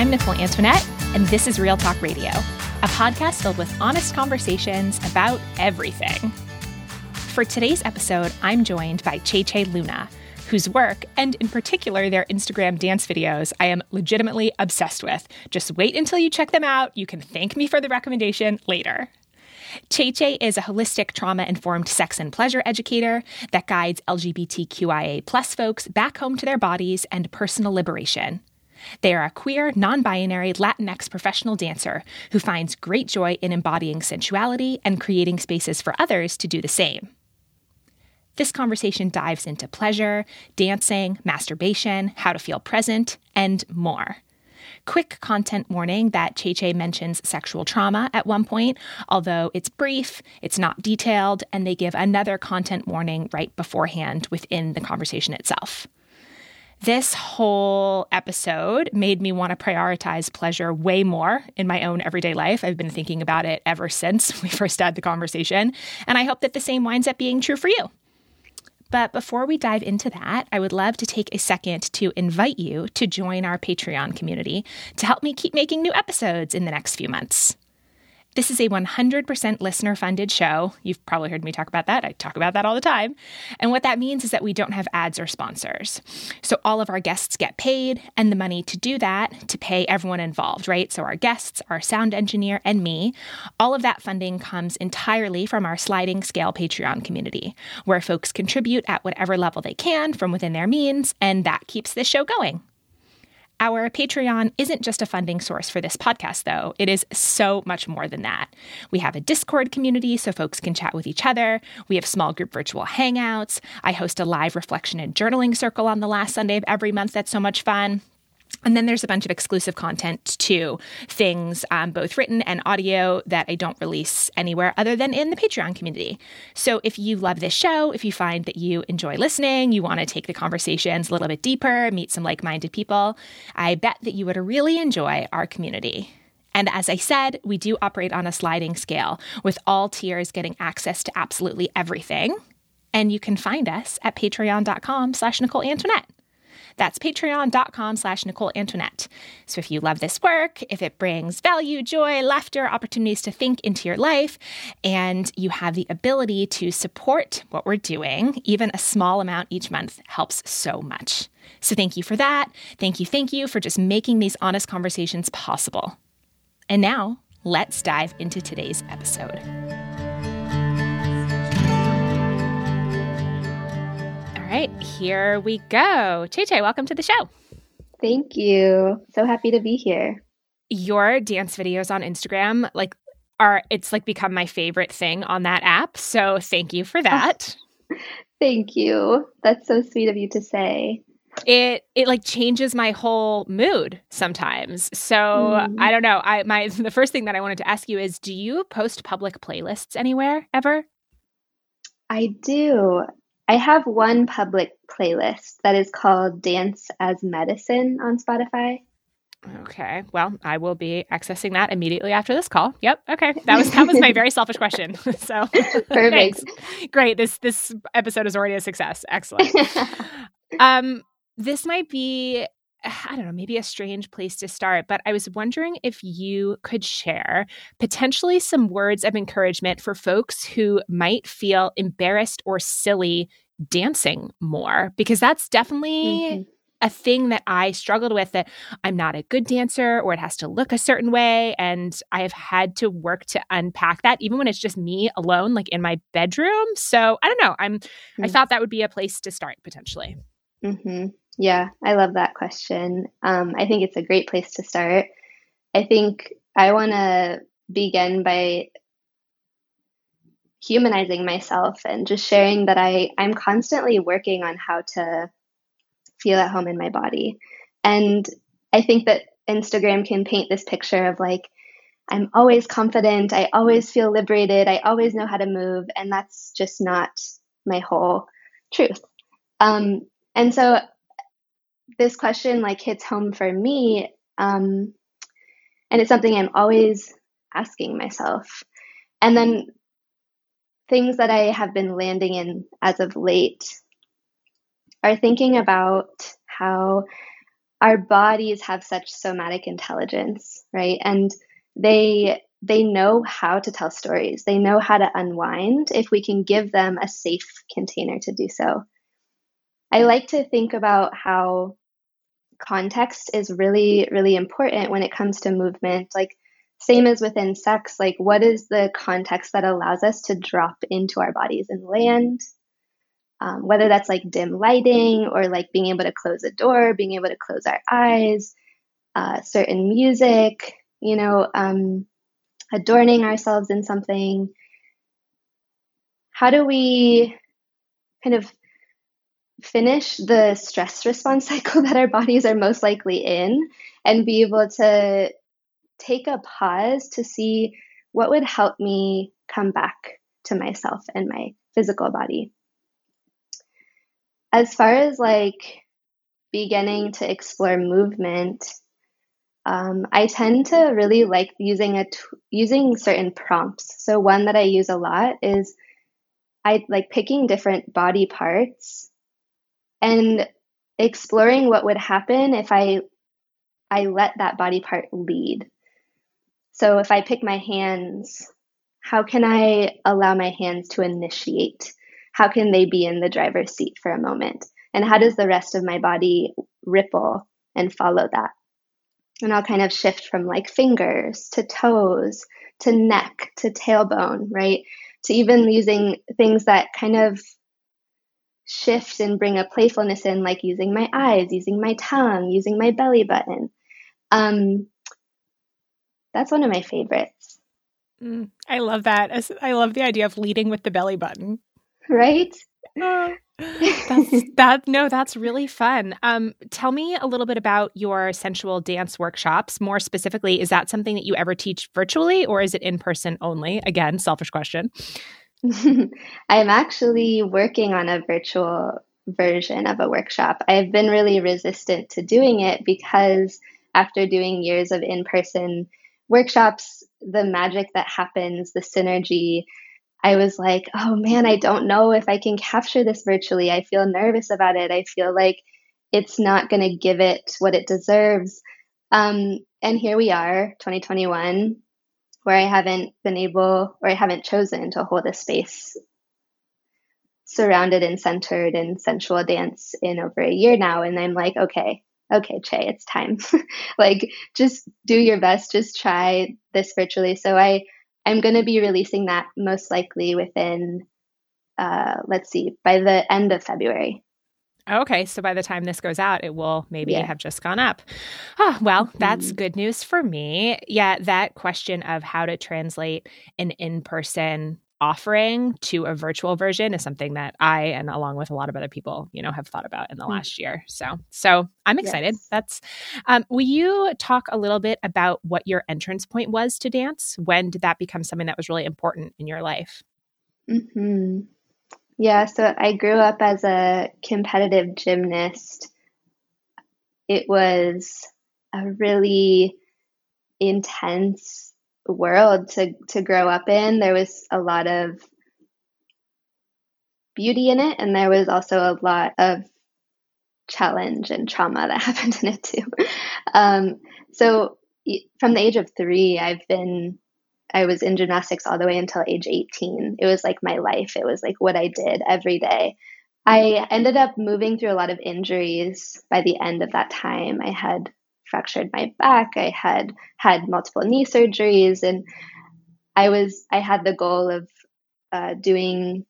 I'm Nicole Antoinette, and this is Real Talk Radio, a podcast filled with honest conversations about everything. For today's episode, I'm joined by Che Che Luna, whose work, and in particular their Instagram dance videos, I am legitimately obsessed with. Just wait until you check them out. You can thank me for the recommendation later. Che Che is a holistic trauma informed sex and pleasure educator that guides LGBTQIA plus folks back home to their bodies and personal liberation. They are a queer, non binary Latinx professional dancer who finds great joy in embodying sensuality and creating spaces for others to do the same. This conversation dives into pleasure, dancing, masturbation, how to feel present, and more. Quick content warning that Che Che mentions sexual trauma at one point, although it's brief, it's not detailed, and they give another content warning right beforehand within the conversation itself. This whole episode made me want to prioritize pleasure way more in my own everyday life. I've been thinking about it ever since we first had the conversation, and I hope that the same winds up being true for you. But before we dive into that, I would love to take a second to invite you to join our Patreon community to help me keep making new episodes in the next few months. This is a 100% listener funded show. You've probably heard me talk about that. I talk about that all the time. And what that means is that we don't have ads or sponsors. So all of our guests get paid, and the money to do that, to pay everyone involved, right? So our guests, our sound engineer, and me, all of that funding comes entirely from our sliding scale Patreon community, where folks contribute at whatever level they can from within their means, and that keeps this show going. Our Patreon isn't just a funding source for this podcast, though. It is so much more than that. We have a Discord community so folks can chat with each other. We have small group virtual hangouts. I host a live reflection and journaling circle on the last Sunday of every month that's so much fun. And then there's a bunch of exclusive content too, things um, both written and audio that I don't release anywhere other than in the Patreon community. So if you love this show, if you find that you enjoy listening, you want to take the conversations a little bit deeper, meet some like minded people, I bet that you would really enjoy our community. And as I said, we do operate on a sliding scale, with all tiers getting access to absolutely everything. And you can find us at patreon.com slash Nicole Antoinette. That's patreon.com slash Nicole Antoinette. So if you love this work, if it brings value, joy, laughter, opportunities to think into your life, and you have the ability to support what we're doing, even a small amount each month helps so much. So thank you for that. Thank you, thank you for just making these honest conversations possible. And now, let's dive into today's episode. Right, here we go. Che Che, welcome to the show. Thank you. So happy to be here. Your dance videos on Instagram, like, are it's like become my favorite thing on that app. So thank you for that. thank you. That's so sweet of you to say it it like changes my whole mood sometimes. So mm. I don't know. I my the first thing that I wanted to ask you is do you post public playlists anywhere ever? I do. I have one public playlist that is called Dance as Medicine on Spotify. Okay. Well, I will be accessing that immediately after this call. Yep. Okay. That was that was my very selfish question. so perfect. Great. This this episode is already a success. Excellent. um, this might be I don't know, maybe a strange place to start, but I was wondering if you could share potentially some words of encouragement for folks who might feel embarrassed or silly dancing more, because that's definitely. Mm-hmm. A thing that I struggled with that I'm not a good dancer or it has to look a certain way. And I have had to work to unpack that, even when it's just me alone, like in my bedroom. So I don't know. I'm, mm-hmm. I mm. thought that would be a place to start potentially. Mm-hmm. Yeah, I love that question. Um, I think it's a great place to start. I think I want to begin by humanizing myself and just sharing that I, I'm constantly working on how to feel at home in my body. And I think that Instagram can paint this picture of like, I'm always confident, I always feel liberated, I always know how to move, and that's just not my whole truth. Um, and so this question like hits home for me um, and it's something i'm always asking myself and then things that i have been landing in as of late are thinking about how our bodies have such somatic intelligence, right? And they they know how to tell stories. They know how to unwind if we can give them a safe container to do so. I like to think about how context is really, really important when it comes to movement. Like, same as within sex, like, what is the context that allows us to drop into our bodies and land? Um, whether that's like dim lighting or like being able to close a door, being able to close our eyes, uh, certain music, you know, um, adorning ourselves in something. How do we kind of finish the stress response cycle that our bodies are most likely in and be able to take a pause to see what would help me come back to myself and my physical body. As far as like beginning to explore movement, um, I tend to really like using a t- using certain prompts. So one that I use a lot is I like picking different body parts and exploring what would happen if I I let that body part lead. So if I pick my hands, how can I allow my hands to initiate? How can they be in the driver's seat for a moment? And how does the rest of my body ripple and follow that? And I'll kind of shift from like fingers to toes to neck to tailbone, right? To even using things that kind of shift and bring a playfulness in, like using my eyes, using my tongue, using my belly button. Um, that's one of my favorites. Mm, I love that. I love the idea of leading with the belly button. Right? that's that no that's really fun um tell me a little bit about your sensual dance workshops more specifically is that something that you ever teach virtually or is it in person only again selfish question I'm actually working on a virtual version of a workshop. I've been really resistant to doing it because after doing years of in person workshops, the magic that happens, the synergy, I was like, oh man, I don't know if I can capture this virtually. I feel nervous about it. I feel like it's not going to give it what it deserves. Um, and here we are, 2021, where I haven't been able or I haven't chosen to hold a space surrounded and centered in sensual dance in over a year now. And I'm like, okay, okay, Che, it's time. like, just do your best, just try this virtually. So I, I'm going to be releasing that most likely within, uh, let's see, by the end of February. Okay, so by the time this goes out, it will maybe yeah. have just gone up. Oh, well, that's mm-hmm. good news for me. Yeah, that question of how to translate an in person offering to a virtual version is something that I and along with a lot of other people, you know, have thought about in the mm-hmm. last year. So, so I'm excited. Yes. That's um will you talk a little bit about what your entrance point was to dance? When did that become something that was really important in your life? Mhm. Yeah, so I grew up as a competitive gymnast. It was a really intense world to to grow up in. There was a lot of beauty in it, and there was also a lot of challenge and trauma that happened in it too. Um, so from the age of three, I've been I was in gymnastics all the way until age 18. It was like my life. It was like what I did every day. I ended up moving through a lot of injuries by the end of that time. I had fractured my back. I had had multiple knee surgeries, and I was I had the goal of uh, doing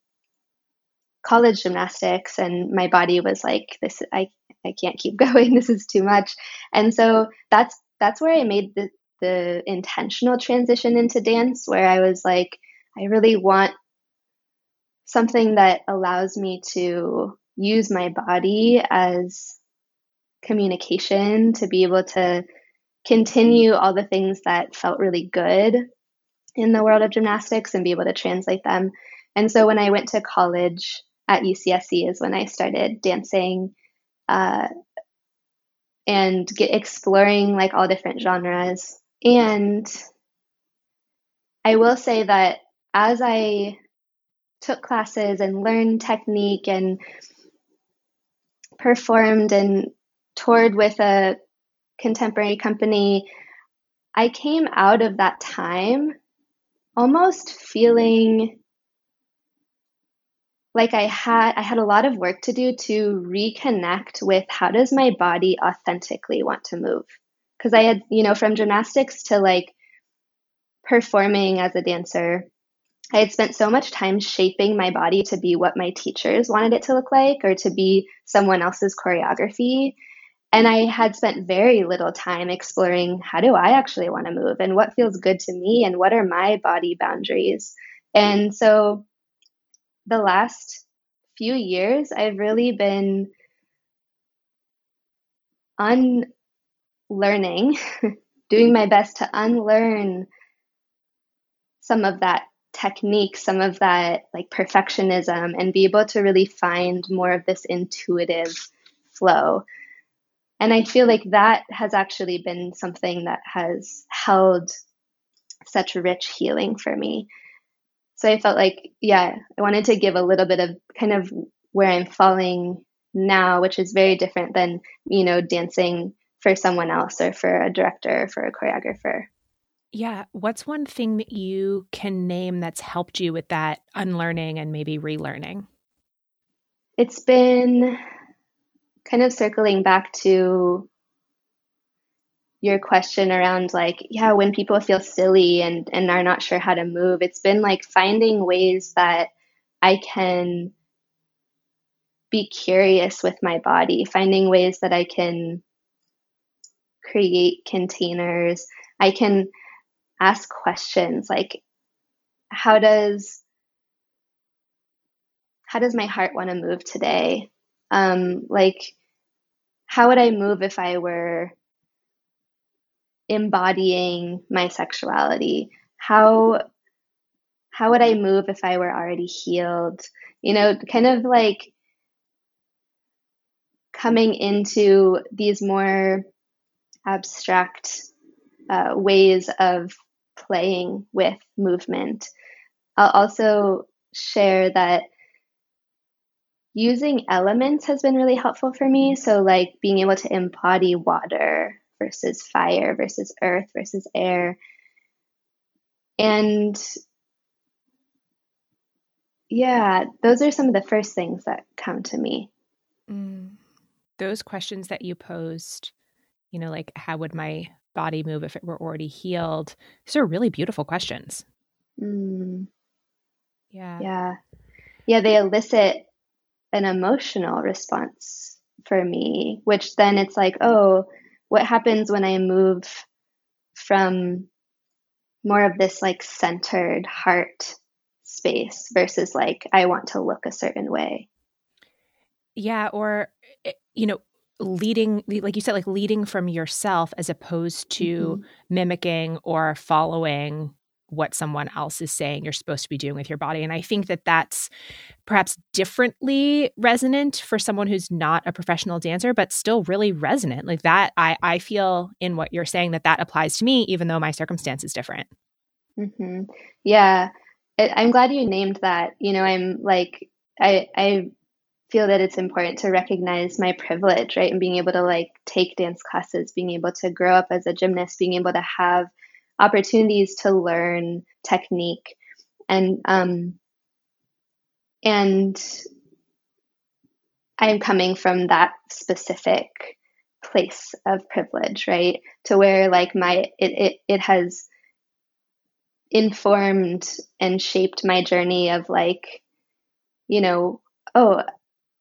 college gymnastics, and my body was like, "This I I can't keep going. This is too much." And so that's that's where I made the the intentional transition into dance where I was like, I really want something that allows me to use my body as communication to be able to continue all the things that felt really good in the world of gymnastics and be able to translate them. And so when I went to college at UCSC is when I started dancing uh, and get exploring like all different genres. And I will say that as I took classes and learned technique and performed and toured with a contemporary company, I came out of that time almost feeling like I had I had a lot of work to do to reconnect with how does my body authentically want to move because I had you know from gymnastics to like performing as a dancer I had spent so much time shaping my body to be what my teachers wanted it to look like or to be someone else's choreography and I had spent very little time exploring how do I actually want to move and what feels good to me and what are my body boundaries. And so the last few years, I've really been unlearning, doing my best to unlearn some of that technique, some of that like perfectionism, and be able to really find more of this intuitive flow and I feel like that has actually been something that has held such rich healing for me. So I felt like, yeah, I wanted to give a little bit of kind of where I'm falling now, which is very different than, you know, dancing for someone else or for a director or for a choreographer. Yeah. What's one thing that you can name that's helped you with that unlearning and maybe relearning? It's been kind of circling back to your question around like yeah when people feel silly and and are not sure how to move it's been like finding ways that i can be curious with my body finding ways that i can create containers i can ask questions like how does how does my heart want to move today um, like, how would I move if I were embodying my sexuality? How how would I move if I were already healed? You know, kind of like coming into these more abstract uh, ways of playing with movement. I'll also share that using elements has been really helpful for me. So, like being able to embody water versus fire versus earth versus air. And yeah, those are some of the first things that come to me. Mm. Those questions that you posed, you know, like how would my body move if it were already healed? These are really beautiful questions. Mm. Yeah. Yeah. Yeah, they elicit an emotional response for me, which then it's like, oh, what happens when I move from more of this like centered heart space versus like I want to look a certain way? Yeah, or eh, you know, leading like you said like leading from yourself as opposed to mm-hmm. mimicking or following what someone else is saying you're supposed to be doing with your body. And I think that that's perhaps differently resonant for someone who's not a professional dancer, but still really resonant. Like that, I, I feel in what you're saying that that applies to me, even though my circumstance is different. Mm-hmm. Yeah. I'm glad you named that. You know, I'm like, I, I feel that it's important to recognize my privilege, right? And being able to like take dance classes, being able to grow up as a gymnast, being able to have opportunities to learn technique and um, and I'm coming from that specific place of privilege, right? To where like my it it, it has informed and shaped my journey of like, you know, oh,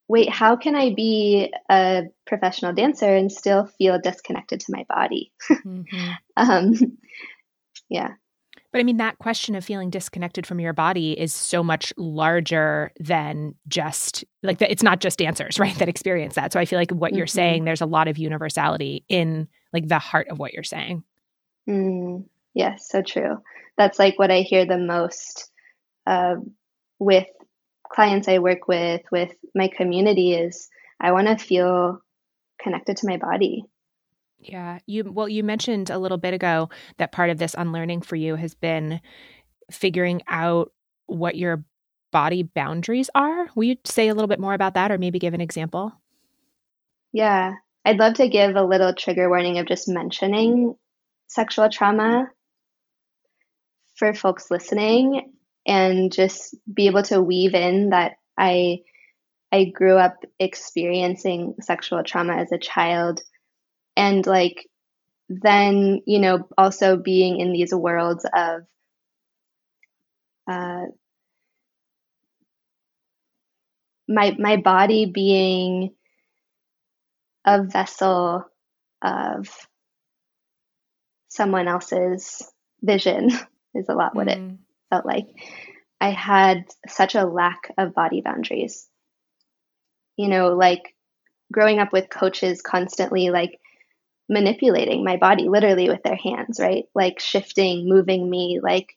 wait, how can I be a professional dancer and still feel disconnected to my body? Mm-hmm. um, yeah. But I mean, that question of feeling disconnected from your body is so much larger than just like that. It's not just dancers, right, that experience that. So I feel like what mm-hmm. you're saying, there's a lot of universality in like the heart of what you're saying. Mm, yes, so true. That's like what I hear the most uh, with clients I work with, with my community is I want to feel connected to my body. Yeah. You well you mentioned a little bit ago that part of this unlearning for you has been figuring out what your body boundaries are. Will you say a little bit more about that or maybe give an example? Yeah. I'd love to give a little trigger warning of just mentioning sexual trauma for folks listening and just be able to weave in that I I grew up experiencing sexual trauma as a child and like then you know also being in these worlds of uh, my my body being a vessel of someone else's vision is a lot what mm. it felt like. I had such a lack of body boundaries. You know, like growing up with coaches constantly like manipulating my body literally with their hands, right? Like shifting, moving me, like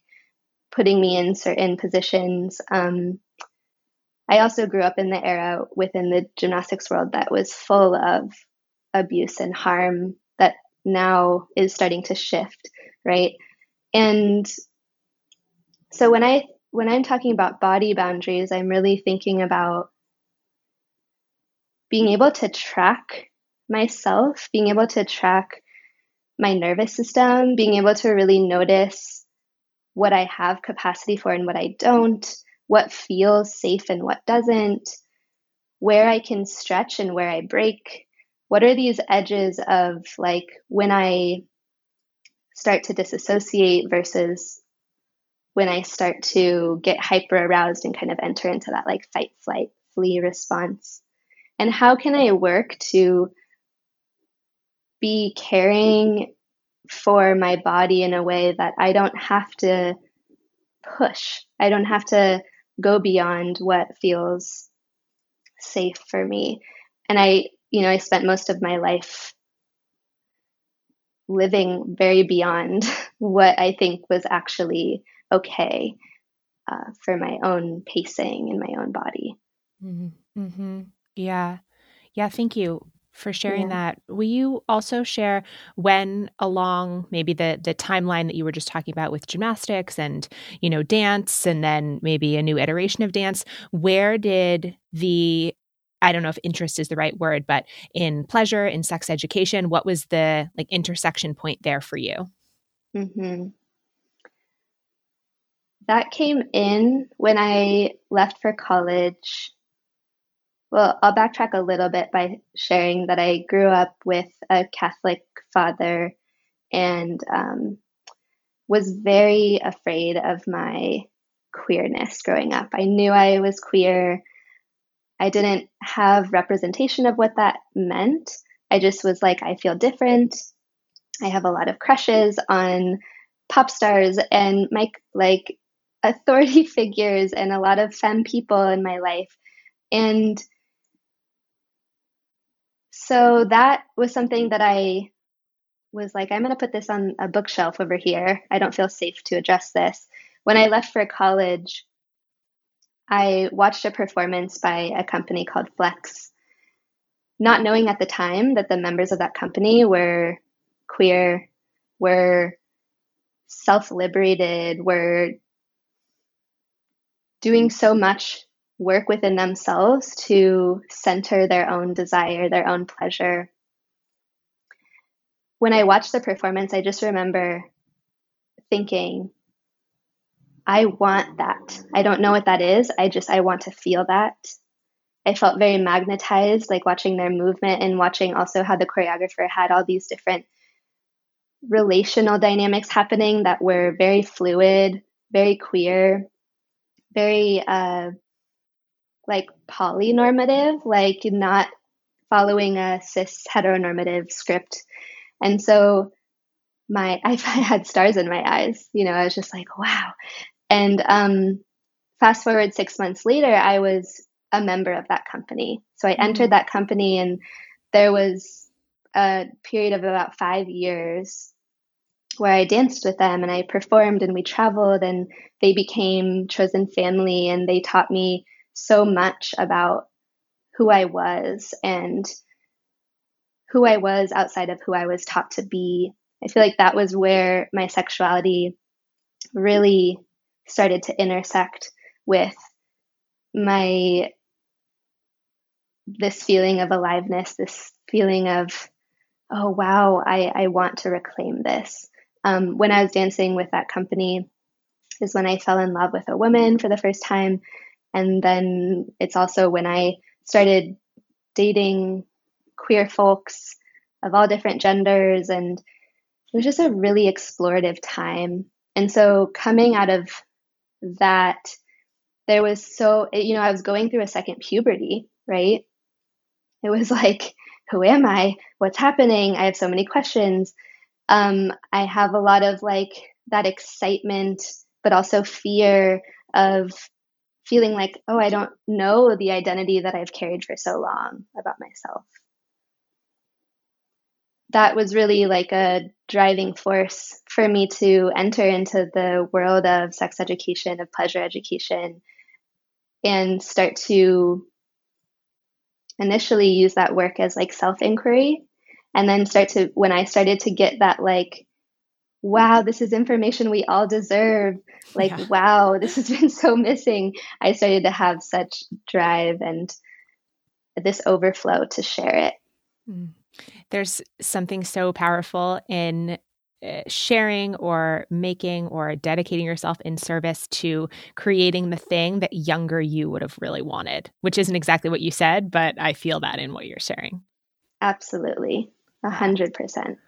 putting me in certain positions. Um, I also grew up in the era within the gymnastics world that was full of abuse and harm that now is starting to shift, right? And so when I when I'm talking about body boundaries, I'm really thinking about being able to track myself, being able to track my nervous system, being able to really notice what I have capacity for and what I don't, what feels safe and what doesn't, where I can stretch and where I break. What are these edges of like when I start to disassociate versus when I start to get hyper aroused and kind of enter into that like fight, flight, flee response? And how can I work to be caring for my body in a way that I don't have to push? I don't have to go beyond what feels safe for me. And I, you know, I spent most of my life living very beyond what I think was actually okay uh, for my own pacing and my own body. Mm-hmm. Mm-hmm. Yeah. Yeah. Thank you for sharing yeah. that. Will you also share when along maybe the the timeline that you were just talking about with gymnastics and you know dance and then maybe a new iteration of dance, where did the I don't know if interest is the right word, but in pleasure, in sex education, what was the like intersection point there for you? Mm-hmm. That came in when I left for college. Well, I'll backtrack a little bit by sharing that I grew up with a Catholic father and um, was very afraid of my queerness growing up. I knew I was queer. I didn't have representation of what that meant. I just was like, I feel different. I have a lot of crushes on pop stars and my like authority figures and a lot of femme people in my life. And so that was something that I was like, I'm going to put this on a bookshelf over here. I don't feel safe to address this. When I left for college, I watched a performance by a company called Flex, not knowing at the time that the members of that company were queer, were self liberated, were doing mm. so much work within themselves to center their own desire, their own pleasure. When I watched the performance, I just remember thinking, I want that. I don't know what that is. I just, I want to feel that. I felt very magnetized, like watching their movement and watching also how the choreographer had all these different relational dynamics happening that were very fluid, very queer, very uh, like polynormative, like not following a cis heteronormative script. And so my I had stars in my eyes. You know, I was just like, wow. And um, fast forward six months later, I was a member of that company. So I entered mm-hmm. that company, and there was a period of about five years where I danced with them and I performed and we traveled and they became chosen family and they taught me so much about who I was and who I was outside of who I was taught to be. I feel like that was where my sexuality really started to intersect with my this feeling of aliveness, this feeling of, oh, wow, I, I want to reclaim this. Um, when I was dancing with that company, is when I fell in love with a woman for the first time. And then it's also when I started dating queer folks of all different genders. And it was just a really explorative time. And so coming out of that, there was so, you know, I was going through a second puberty, right? It was like, who am I? What's happening? I have so many questions. Um, I have a lot of like that excitement, but also fear of feeling like, oh, I don't know the identity that I've carried for so long about myself. That was really like a driving force for me to enter into the world of sex education, of pleasure education, and start to initially use that work as like self inquiry and then start to when i started to get that like wow this is information we all deserve like yeah. wow this has been so missing i started to have such drive and this overflow to share it mm. there's something so powerful in uh, sharing or making or dedicating yourself in service to creating the thing that younger you would have really wanted, which isn't exactly what you said, but I feel that in what you're sharing. Absolutely. A hundred percent.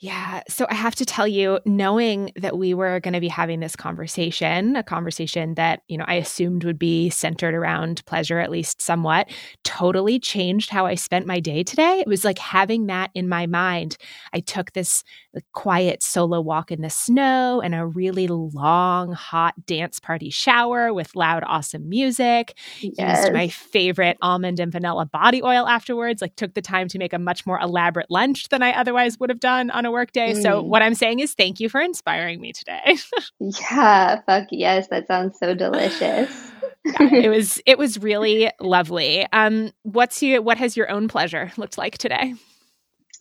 Yeah. So I have to tell you, knowing that we were going to be having this conversation, a conversation that, you know, I assumed would be centered around pleasure, at least somewhat, totally changed how I spent my day today. It was like having that in my mind. I took this quiet solo walk in the snow and a really long, hot dance party shower with loud, awesome music. Yes. Used my favorite almond and vanilla body oil afterwards, like took the time to make a much more elaborate lunch than I otherwise would have done on a workday. Mm. So what I'm saying is thank you for inspiring me today. yeah, fuck yes, that sounds so delicious. yeah, it was it was really lovely. Um what's you what has your own pleasure looked like today?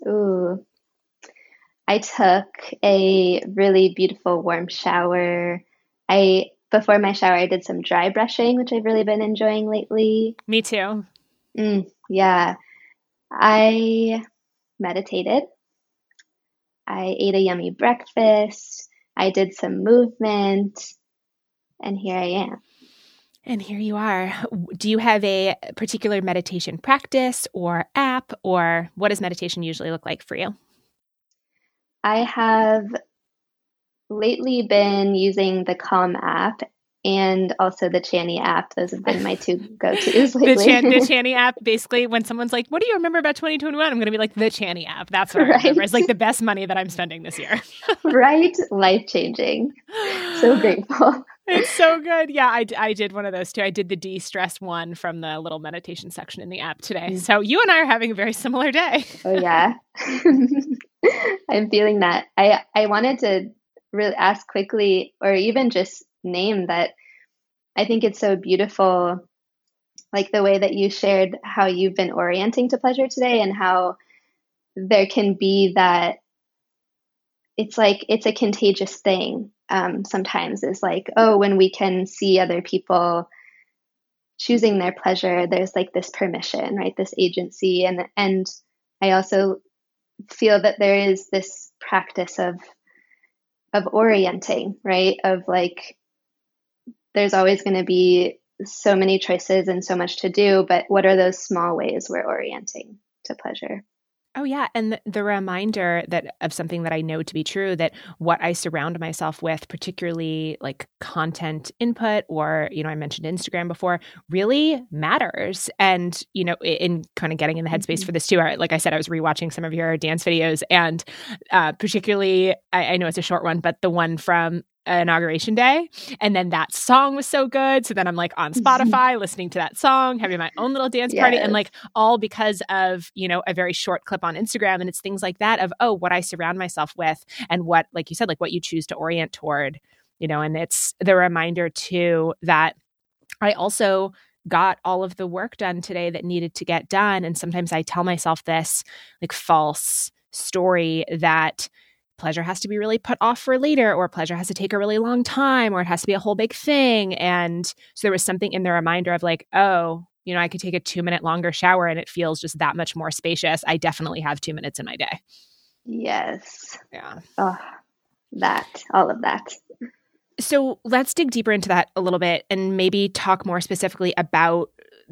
Ooh. I took a really beautiful warm shower. I before my shower I did some dry brushing, which I've really been enjoying lately. Me too. Mm, yeah. I meditated I ate a yummy breakfast. I did some movement. And here I am. And here you are. Do you have a particular meditation practice or app, or what does meditation usually look like for you? I have lately been using the Calm app and also the Chani app. Those have been my two go tos lately. the, Chan- the Chani app, basically, when someone's like, "What do you remember about 2021?" I'm going to be like, "The Chani app." That's what right. I remember. It's like the best money that I'm spending this year. right, life changing. So grateful. It's so good. Yeah, I, I did one of those too. I did the de stress one from the little meditation section in the app today. Mm. So you and I are having a very similar day. oh yeah, I'm feeling that. I I wanted to really ask quickly, or even just name that I think it's so beautiful, like the way that you shared how you've been orienting to pleasure today and how there can be that it's like it's a contagious thing um, sometimes is like oh when we can see other people choosing their pleasure there's like this permission right this agency and and i also feel that there is this practice of of orienting right of like there's always going to be so many choices and so much to do, but what are those small ways we're orienting to pleasure? Oh yeah, and the, the, reminder that of something that I know to be true that what I surround myself with, particularly like content input or you know I mentioned Instagram before, really matters. And you know, in kind of getting in the headspace mm-hmm. for this too, like I said, I was rewatching some of your dance videos, and uh, particularly I, I know it's a short one, but the one from inauguration day and then that song was so good so then i'm like on mm-hmm. spotify listening to that song having my own little dance party yes. and like all because of you know a very short clip on instagram and it's things like that of oh what i surround myself with and what like you said like what you choose to orient toward you know and it's the reminder too that i also got all of the work done today that needed to get done and sometimes i tell myself this like false story that pleasure has to be really put off for later or pleasure has to take a really long time or it has to be a whole big thing and so there was something in the reminder of like oh you know, I could take a two minute longer shower and it feels just that much more spacious. I definitely have two minutes in my day. Yes. Yeah. Oh, that, all of that. So let's dig deeper into that a little bit and maybe talk more specifically about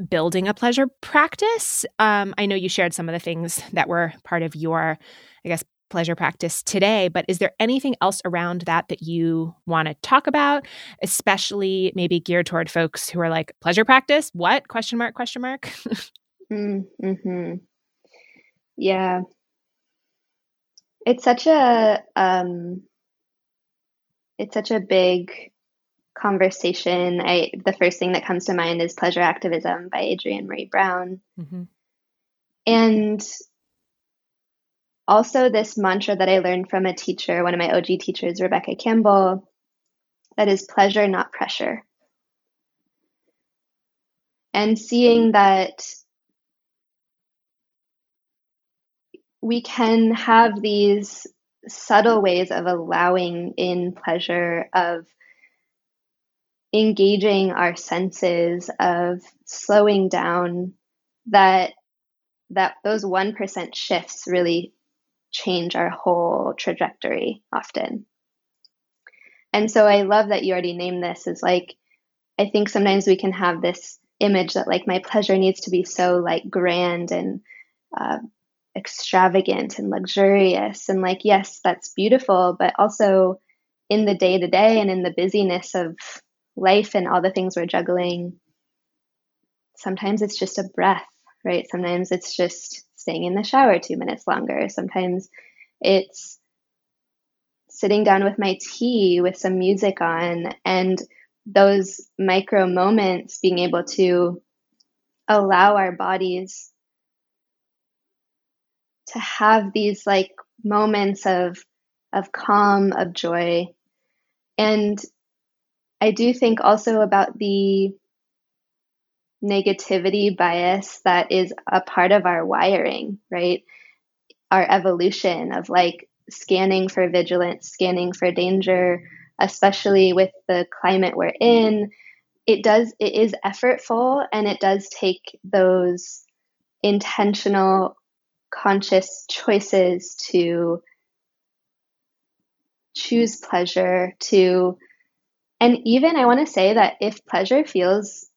building a pleasure practice. Um, I know you shared some of the things that were part of your, I guess, pleasure practice today, but is there anything else around that that you want to talk about, especially maybe geared toward folks who are like, pleasure practice? What? Question mark, question mark. mm-hmm. Yeah. It's such a um it's such a big conversation. I the first thing that comes to mind is Pleasure Activism by Adrienne Maree Brown. Mm-hmm. And also this mantra that I learned from a teacher, one of my OG teachers, Rebecca Campbell, that is pleasure, not pressure. And seeing that we can have these subtle ways of allowing in pleasure, of engaging our senses, of slowing down, that that those 1% shifts really change our whole trajectory often. And so I love that you already named this as like I think sometimes we can have this image that like my pleasure needs to be so like grand and uh, extravagant and luxurious and like yes that's beautiful but also in the day to day and in the busyness of life and all the things we're juggling sometimes it's just a breath right sometimes it's just staying in the shower 2 minutes longer. Sometimes it's sitting down with my tea with some music on and those micro moments being able to allow our bodies to have these like moments of of calm of joy. And i do think also about the negativity bias that is a part of our wiring right? Our evolution of like scanning for vigilance scanning for danger especially with the climate we're in. It does it is effortful and it does take those intentional conscious choices to choose pleasure to and even i want to say that if pleasure feels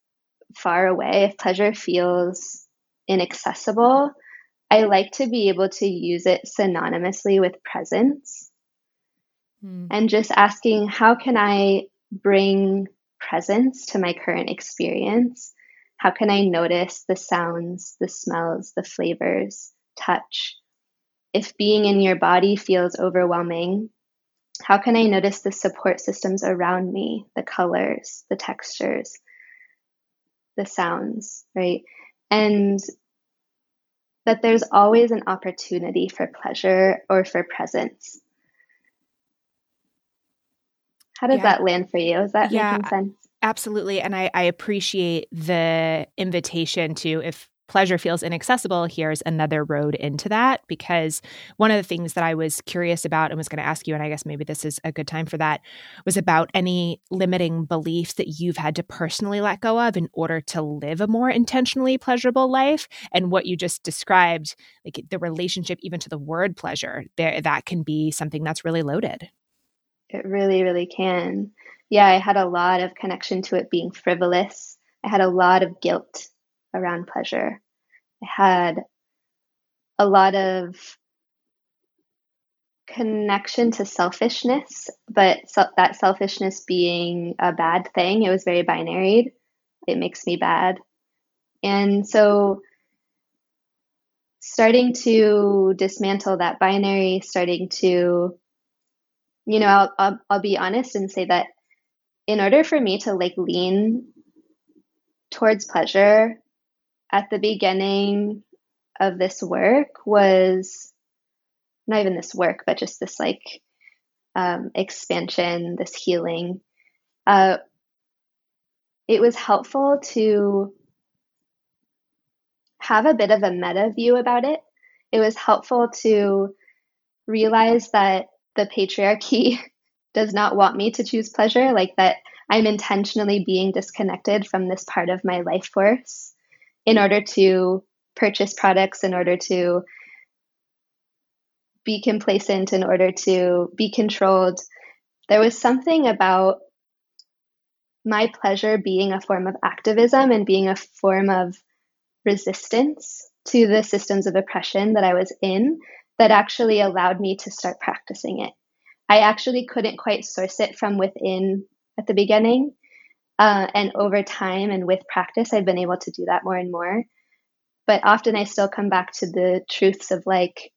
far away if pleasure feels inaccessible i like to be able to use it synonymously with presence mm. and just asking how can i bring presence to my current experience how can i notice the sounds the smells the flavors touch. If being in your body feels overwhelming, how can I notice the support systems around me, the colors, the textures, the sounds, right? And that there's always an opportunity for pleasure or for presence. How does yeah. that land for you? Is that yeah, making sense? Absolutely. And I, I appreciate the invitation to, if pleasure feels inaccessible, here's another road into that. Because one of the things that I was curious about and was going to ask you, and I guess maybe this is a good time for that, was about any limiting beliefs that you've had to personally let go of in order to live a more intentionally pleasurable life. And what you just described, like the relationship even to the word pleasure, there that can be something that's really loaded. It really, really can. Yeah, I had a lot of connection to it being frivolous. I had a lot of guilt around pleasure. I had a lot of connection to selfishness, but so- that selfishness being a bad thing, it was very binary. It makes me bad. And so starting to dismantle that binary, starting to, you know, I'll, I'll, I'll be honest and say that in order for me to like lean towards pleasure at the beginning of this work was not even this work, but just this like um, expansion, this healing. Uh, it was helpful to have a bit of a meta view about it. It was helpful to realize that the patriarchy does not want me to choose pleasure, like that I'm intentionally being disconnected from this part of my life force in order to purchase products, in order to be complacent, in order to be controlled. There was something about my pleasure being a form of activism and being a form of resistance to the systems of oppression that I was in that actually allowed me to start practicing it. I actually couldn't quite source it from within at the beginning. Uh, and over time and with practice, I've been able to do that more and more. But often I still come back to the truths of like,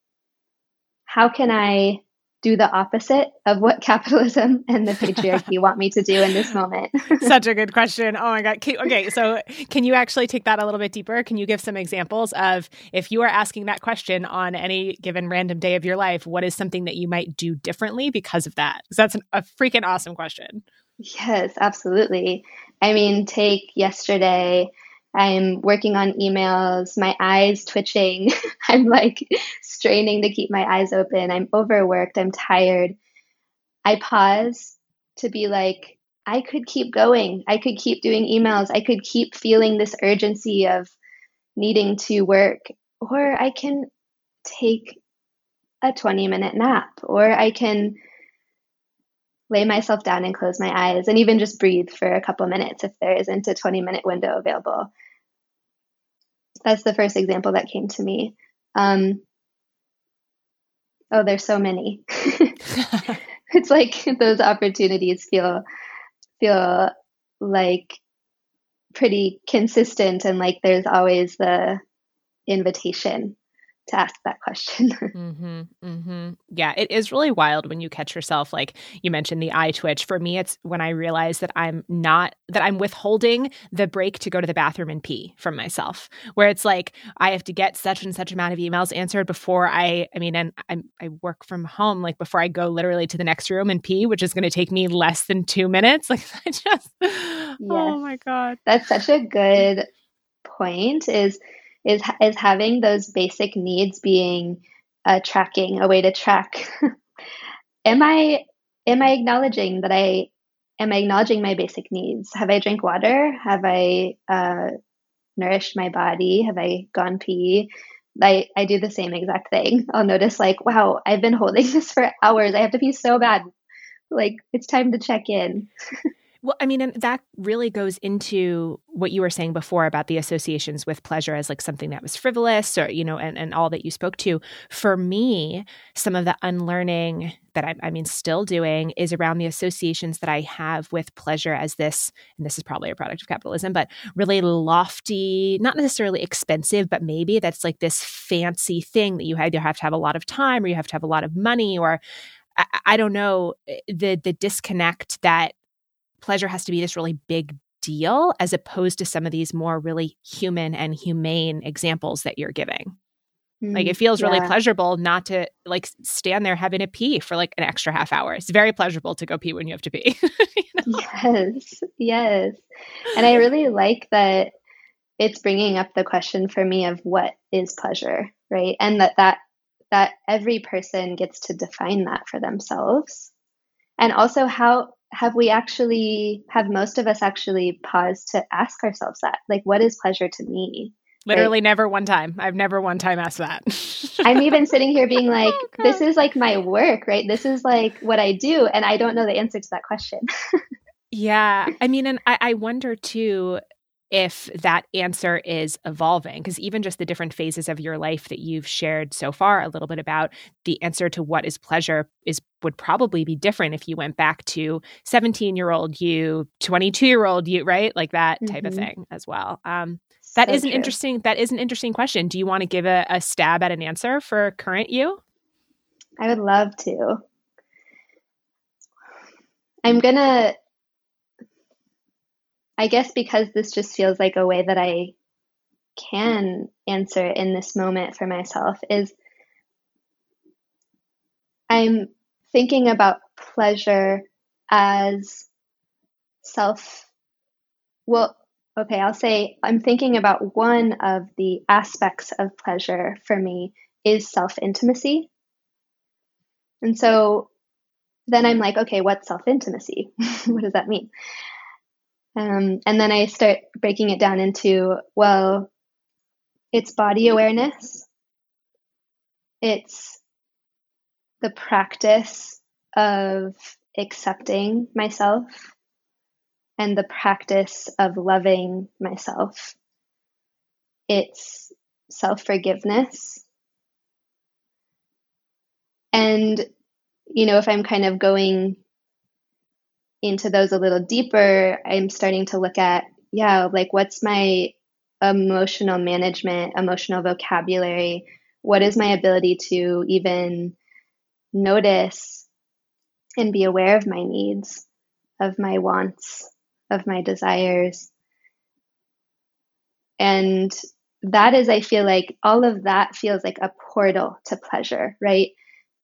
how can I do the opposite of what capitalism and the patriarchy want me to do in this moment? Such a good question. Oh my God. Okay. So, can you actually take that a little bit deeper? Can you give some examples of if you are asking that question on any given random day of your life, what is something that you might do differently because of that? Because that's an, a freaking awesome question. Yes, absolutely. I mean, take yesterday. I'm working on emails, my eyes twitching. I'm like straining to keep my eyes open. I'm overworked. I'm tired. I pause to be like, I could keep going. I could keep doing emails. I could keep feeling this urgency of needing to work. Or I can take a 20 minute nap. Or I can lay myself down and close my eyes and even just breathe for a couple minutes if there isn't a 20 minute window available. That's the first example that came to me. Um, oh, there's so many. it's like those opportunities feel feel like pretty consistent and like there's always the invitation to ask that question. mm-hmm, mm-hmm. Yeah, it is really wild when you catch yourself. Like you mentioned, the eye twitch. For me, it's when I realize that I'm not that I'm withholding the break to go to the bathroom and pee from myself. Where it's like I have to get such and such amount of emails answered before I. I mean, and I I work from home. Like before I go literally to the next room and pee, which is going to take me less than two minutes. Like I just. Yes. Oh my god, that's such a good point. Is is is having those basic needs being uh, tracking a way to track. Am i am i acknowledging that i am i acknowledging my basic needs? Have i drank water? Have i uh, nourished my body? Have i gone pee? I, I do the same exact thing. I'll notice like wow i've been holding this for hours. I have to pee so bad. Like it's time to check in Well, I mean, and that really goes into what you were saying before about the associations with pleasure as like something that was frivolous or, you know, and, and all that you spoke to. For me, some of the unlearning that I, I mean, still doing is around the associations that I have with pleasure as this, and this is probably a product of capitalism, but really lofty, not necessarily expensive, but maybe that's like this fancy thing that you either have to have a lot of time or you have to have a lot of money or I, I don't know eh, the the disconnect that pleasure has to be this really big deal as opposed to some of these more really human and humane examples that you're giving. Mm, like it feels yeah. really pleasurable not to like stand there having a pee for like an extra half hour. It's very pleasurable to go pee when you have to pee. you know? Yes, yes. And I really like that it's bringing up the question for me of what is pleasure, right? And that that that every person gets to define that for themselves. And also how have we actually have most of us actually paused to ask ourselves that? Like what is pleasure to me? Literally right? never one time. I've never one time asked that. I'm even sitting here being like oh, this is like my work right? This is like what i do and i don't know the answer to that question. Yeah. I mean and I, I wonder too if that answer is evolving because even just the different phases of your life that you've shared so far a little bit about the answer to what is pleasure is would probably be different if you went back to 17 year old you 22 year old you right? Like that type mm-hmm. of thing as well. Um, that so is an true. interesting that is an interesting question. Do you want to give a, a stab at an answer for current you? I would love to. I'm gonna I guess because this just feels like a way that I can answer in this moment for myself is I'm thinking about pleasure as self well okay I'll say I'm thinking about one of the aspects of pleasure for me is self intimacy and so then I'm like okay what's self intimacy what does that mean? Um, and then I start breaking it down into, well, it's body awareness, it's the practice of accepting myself and the practice of loving myself. It's self forgiveness. And, you know, if I'm kind of going into those a little deeper, I'm starting to look at, yeah, like what's my emotional management, emotional vocabulary? What is my ability to even notice and be aware of my needs, of my wants, of my desires? And that is, I feel like all of that feels like a portal to pleasure, right?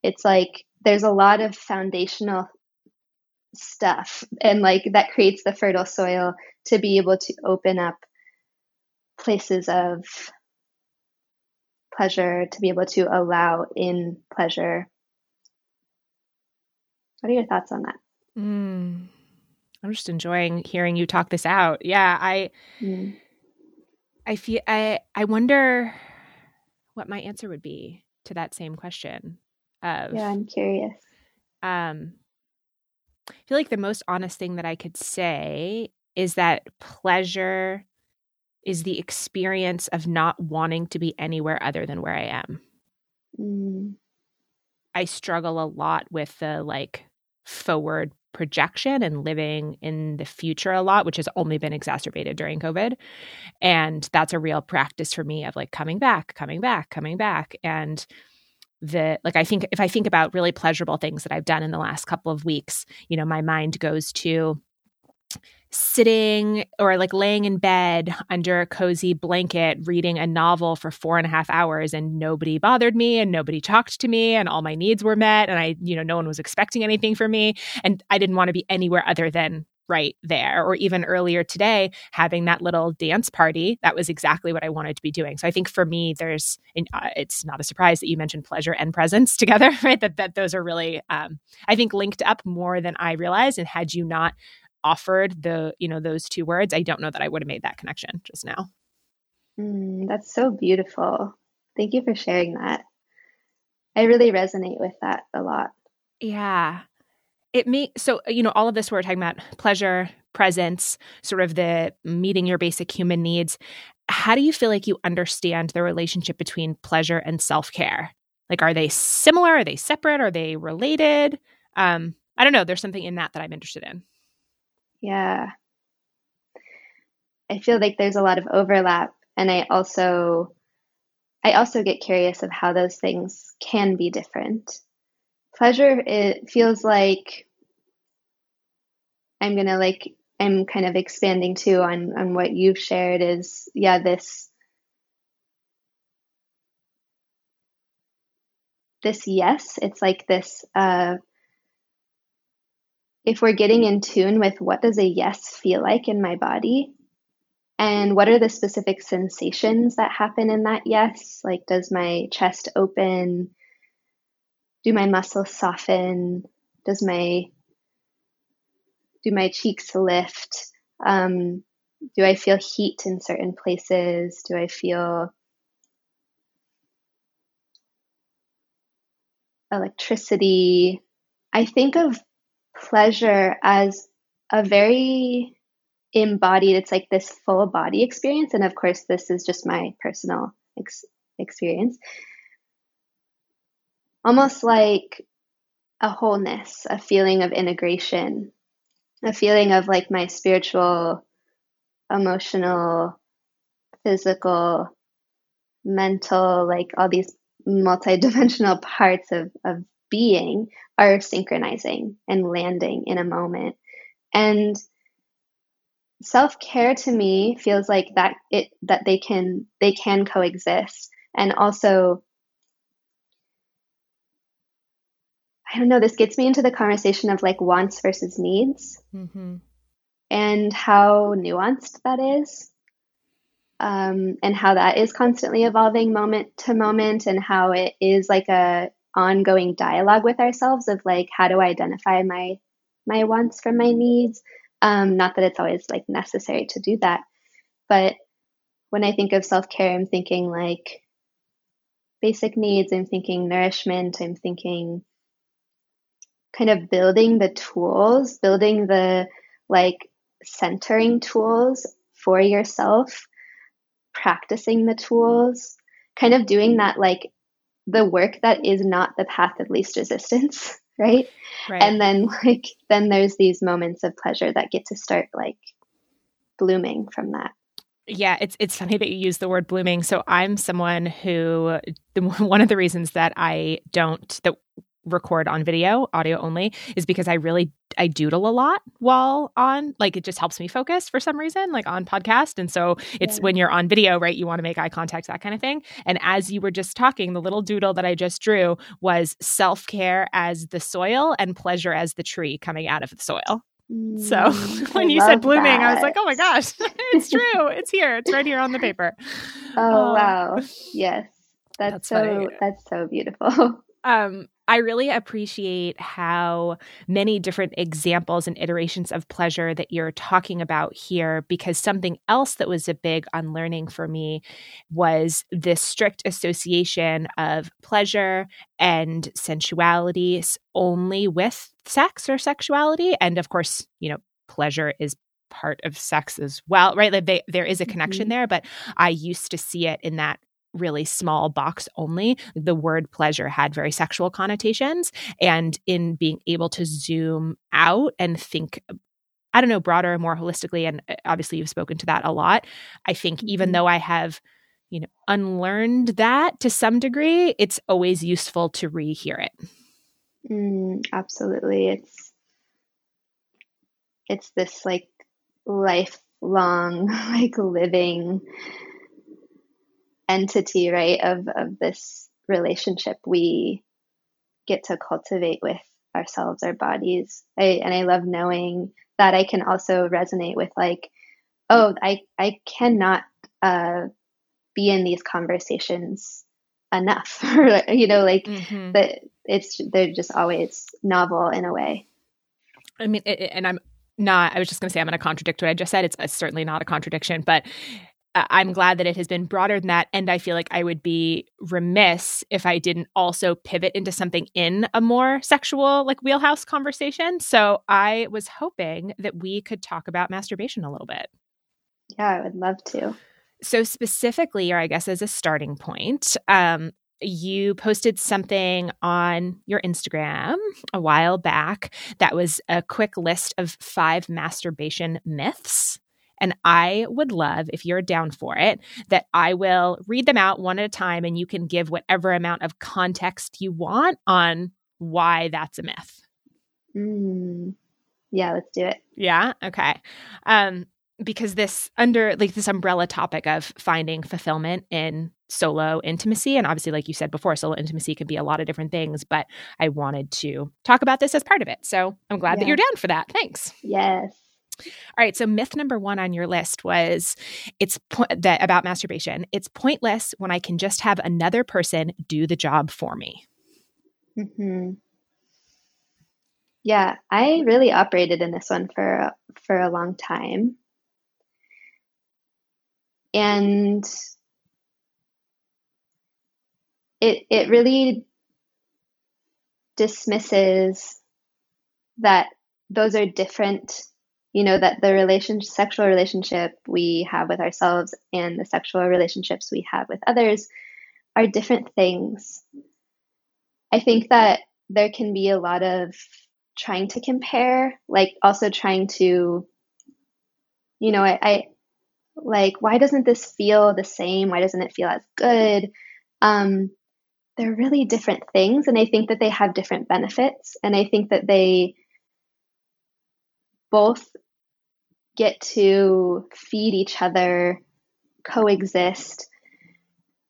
It's like there's a lot of foundational stuff and like that creates the fertile soil to be able to open up places of pleasure to be able to allow in pleasure what are your thoughts on that mm, i'm just enjoying hearing you talk this out yeah i mm. i feel i i wonder what my answer would be to that same question of yeah i'm curious um I feel like the most honest thing that I could say is that pleasure is the experience of not wanting to be anywhere other than where I am. Mm. I struggle a lot with the like forward projection and living in the future a lot, which has only been exacerbated during COVID. And that's a real practice for me of like coming back, coming back, coming back. And the like i think if i think about really pleasurable things that i've done in the last couple of weeks you know my mind goes to sitting or like laying in bed under a cozy blanket reading a novel for four and a half hours and nobody bothered me and nobody talked to me and all my needs were met and i you know no one was expecting anything from me and i didn't want to be anywhere other than right there. Or even earlier today, having that little dance party, that was exactly what I wanted to be doing. So I think for me, there's, uh, it's not a surprise that you mentioned pleasure and presence together, right? That, that those are really, um, I think, linked up more than I realized. And had you not offered the, you know, those two words, I don't know that I would have made that connection just now. Mm, that's so beautiful. Thank you for sharing that. I really resonate with that a lot. Yeah it may so you know all of this we're talking about pleasure presence sort of the meeting your basic human needs how do you feel like you understand the relationship between pleasure and self-care like are they similar are they separate are they related um i don't know there's something in that that i'm interested in yeah. I feel like there's a lot of overlap and i also i also get curious of how those things can be different. Pleasure it feels like i'm gonna like i'm kind of expanding too on on what you've shared is yeah this this yes it's like this uh if we're getting in tune with what does a yes feel like in my body and what are the specific sensations that happen in that yes like does my chest open do my muscles soften? Does my do my cheeks lift? Um, do I feel heat in certain places? Do I feel electricity? I think of pleasure as a very embodied, it's like this full body experience. And of course, this is just my personal ex- experience almost like a wholeness, a feeling of integration, a feeling of like my spiritual, emotional, physical, mental, like all these multidimensional parts of, of being are synchronizing and landing in a moment. And self-care to me feels like that it that they can they can coexist and also I don't know, this gets me into the conversation of like wants versus needs mm-hmm. and how nuanced that is. Um, and how that is constantly evolving moment to moment and how it is like a ongoing dialogue with ourselves of like how do I identify my my wants from my needs? Um, not that it's always like necessary to do that but when I think of self care, I'm thinking like basic needs, I'm thinking nourishment, I'm thinking kind of building the tools, building the like centering tools for yourself, practicing the tools, kind of doing that like the work that is not the path of least resistance, right? right? And then like then there's these moments of pleasure that get to start like blooming from that. Yeah, it's it's funny that you use the word blooming. So I'm someone who one of the reasons that I don't that record on video, audio only, is because I really I doodle a lot while on like it just helps me focus for some reason, like on podcast. And so it's yeah. when you're on video, right? You want to make eye contact, that kind of thing. And as you were just talking, the little doodle that I just drew was self care as the soil and pleasure as the tree coming out of the soil. So mm, when I you said blooming, that. I was like, oh my gosh, it's true. It's here. It's right here on the paper. Oh, uh, wow. Yes. That's, that's so funny. that's so beautiful. Um, I really appreciate how many different examples and iterations of pleasure that you're talking about here, because something else that was a big unlearning for me was this strict association of pleasure and sensuality only with sex or sexuality. And of course, you know, pleasure is part of sex as well, right? Like they, there is a connection mm-hmm. there, but I used to see it in that really small box only. The word pleasure had very sexual connotations. And in being able to zoom out and think I don't know, broader, more holistically, and uh, obviously you've spoken to that a lot. I think even mm-hmm. though I have, you know, unlearned that to some degree, it's always useful to rehear it. Mm, absolutely, it's it's this like lifelong, like living entity, right, of, of this relationship we get to cultivate with ourselves, our bodies. I, and I love knowing that I can also resonate with like, oh, I, I cannot uh, be in these conversations enough. you know, like mm-hmm. that it's, they're just always novel in a way. I mean, it, and I'm not, I was just going to say, I'm going to contradict what I just said. It's, it's certainly not a contradiction, but I'm glad that it has been broader than that. And I feel like I would be remiss if I didn't also pivot into something in a more sexual, like wheelhouse conversation. So I was hoping that we could talk about masturbation a little bit. Yeah, I would love to. So, specifically, or I guess as a starting point, um, you posted something on your Instagram a while back that was a quick list of five masturbation myths and I would love, if you're down for it, that I will read them out one at a time and you can give whatever amount of context you want on why that's a myth. Mm. Yeah, let's do it. Yeah. Okay. Um, because this under like this umbrella topic of finding fulfillment in solo intimacy and obviously like you said before solo intimacy can be a lot of different things but i wanted to talk about this as part of it so i'm glad yeah. that you're down for that thanks yes all right. So myth number one on your list was it's po- that about masturbation. It's pointless when I can just have another person do the job for me. Hmm. Yeah, I really operated in this one for for a long time, and it it really dismisses that those are different you know that the relation sexual relationship we have with ourselves and the sexual relationships we have with others are different things. I think that there can be a lot of trying to compare like also trying to you know i, I like why doesn't this feel the same? Why doesn't it feel as good? Um they're really different things and i think that they have different benefits and i think that they both get to feed each other, coexist.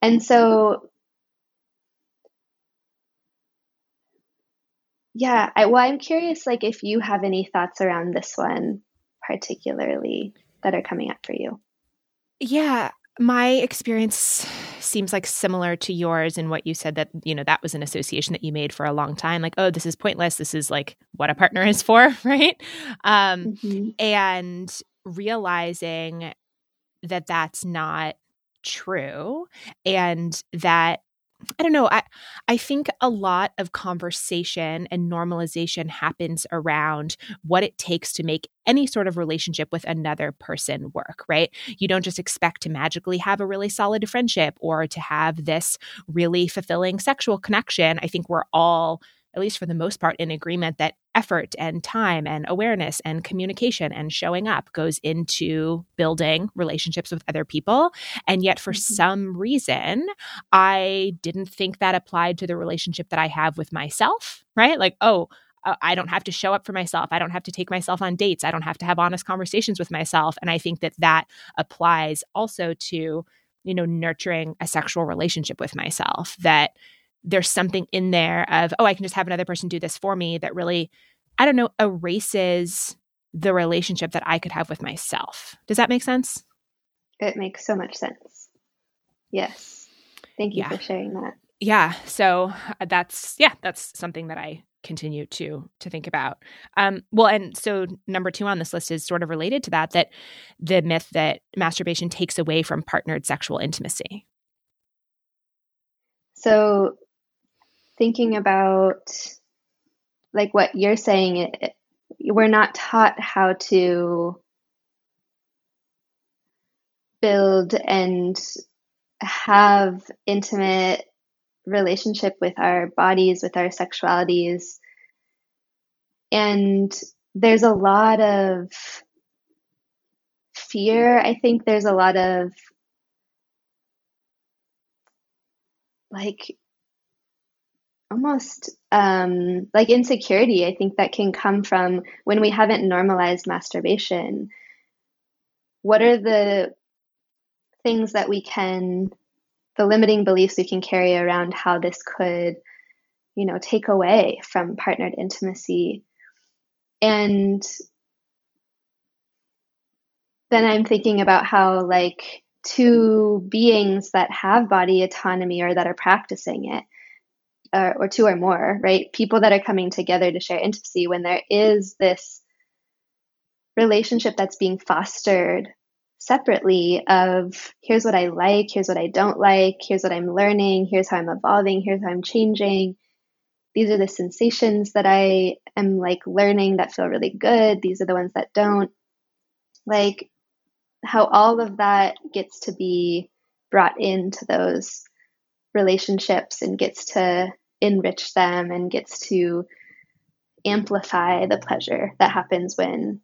And so, yeah, I, well, I'm curious, like, if you have any thoughts around this one particularly that are coming up for you. Yeah, my experience seems like similar to yours in what you said that you know that was an association that you made for a long time like oh this is pointless this is like what a partner is for right um mm-hmm. and realizing that that's not true and that I don't know. I I think a lot of conversation and normalization happens around what it takes to make any sort of relationship with another person work, right? You don't just expect to magically have a really solid friendship or to have this really fulfilling sexual connection. I think we're all at least for the most part, in agreement that effort and time and awareness and communication and showing up goes into building relationships with other people. And yet, for mm-hmm. some reason, I didn't think that applied to the relationship that I have with myself, right? Like, oh, uh, I don't have to show up for myself. I don't have to take myself on dates. I don't have to have honest conversations with myself. And I think that that applies also to, you know, nurturing a sexual relationship with myself that there's something in there of, oh, I can just have another person do this for me that really, I don't know, erases the relationship that I could have with myself. Does that make sense? It makes so much sense. Yes. Thank you yeah. for sharing that. Yeah. So uh, that's yeah, that's something that I continue to to think about. Um, well, and so number two on this list is sort of related to that that the myth that masturbation takes away from partnered sexual intimacy. So thinking about like what you're saying, it, we're not taught how to build and have intimate relationship with our bodies, with our sexualities. And there's a lot of fear. I think there's a lot of like almost um, like insecurity, I think that can come from when we haven't normalized masturbation. What are the things that we can, the limiting beliefs we can carry around how this could, you know, take away from partnered intimacy? And then I'm thinking about how, like, two beings that have body autonomy or that are practicing it or, or two or more, right? People that are coming together to share intimacy when there is this relationship that's being fostered separately of here's what I like, here's what I don't like, here's what I'm learning, here's how I'm evolving, here's how I'm changing. These are the sensations that I am like learning that feel really good. These are the ones that don't. Like how all of that gets to be brought into those relationships and gets to enrich them and gets to amplify the pleasure that happens when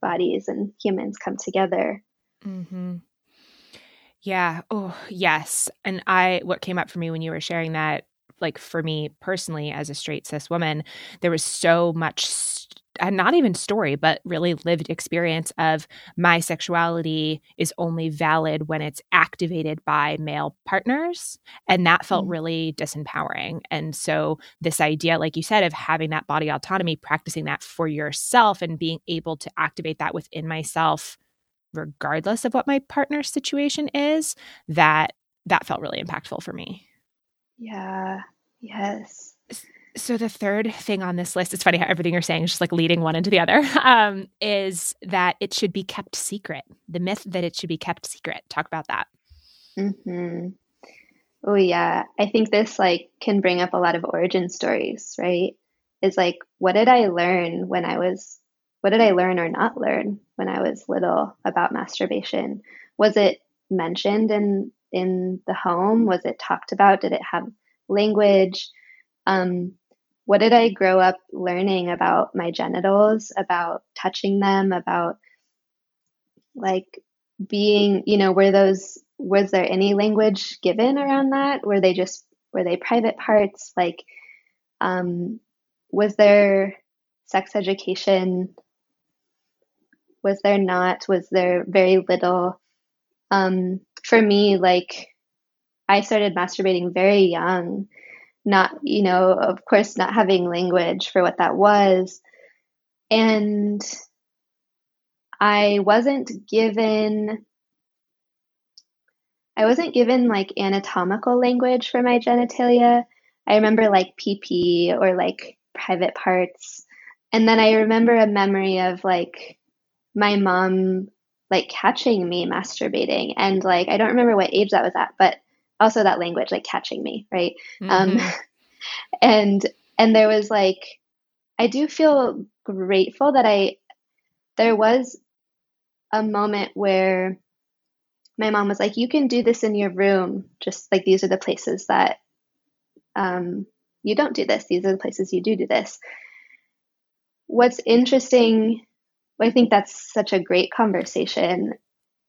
bodies and humans come together. Mm-hmm. Yeah. Oh, yes. And I, what came up for me when you were sharing that, like for me personally, as a straight cis woman, there was so much not even story, but really lived experience of my sexuality is only valid when it's activated by male partners. And that felt mm-hmm. really disempowering. And so, this idea, like you said, of having that body autonomy, practicing that for yourself and being able to activate that within myself, regardless of what my partner's situation is, that that felt really impactful for me. Yeah. Yes. So the third thing on this list, it's funny how everything you're saying is just like leading one into the other, um, is that it should be kept secret. The myth that it should be kept secret. Talk about that. Mm-hmm. Oh yeah, I think this like can bring up a lot of origin stories, right? Is like, what did I learn when I was, what did I learn or not learn when I was little about masturbation? Was it mentioned in in the home? Was it talked about? Did it have language? Um, what did I grow up learning about my genitals, about touching them, about like being, you know, were those, was there any language given around that? Were they just, were they private parts? Like, um, was there sex education? Was there not? Was there very little? Um, for me, like, I started masturbating very young not, you know, of course, not having language for what that was. And I wasn't given I wasn't given like anatomical language for my genitalia. I remember like PP or like private parts. And then I remember a memory of like my mom like catching me masturbating and like i don't remember what age that was at but also that language like catching me right um, mm-hmm. um and and there was like i do feel grateful that i there was a moment where my mom was like you can do this in your room just like these are the places that um, you don't do this these are the places you do do this what's interesting I think that's such a great conversation.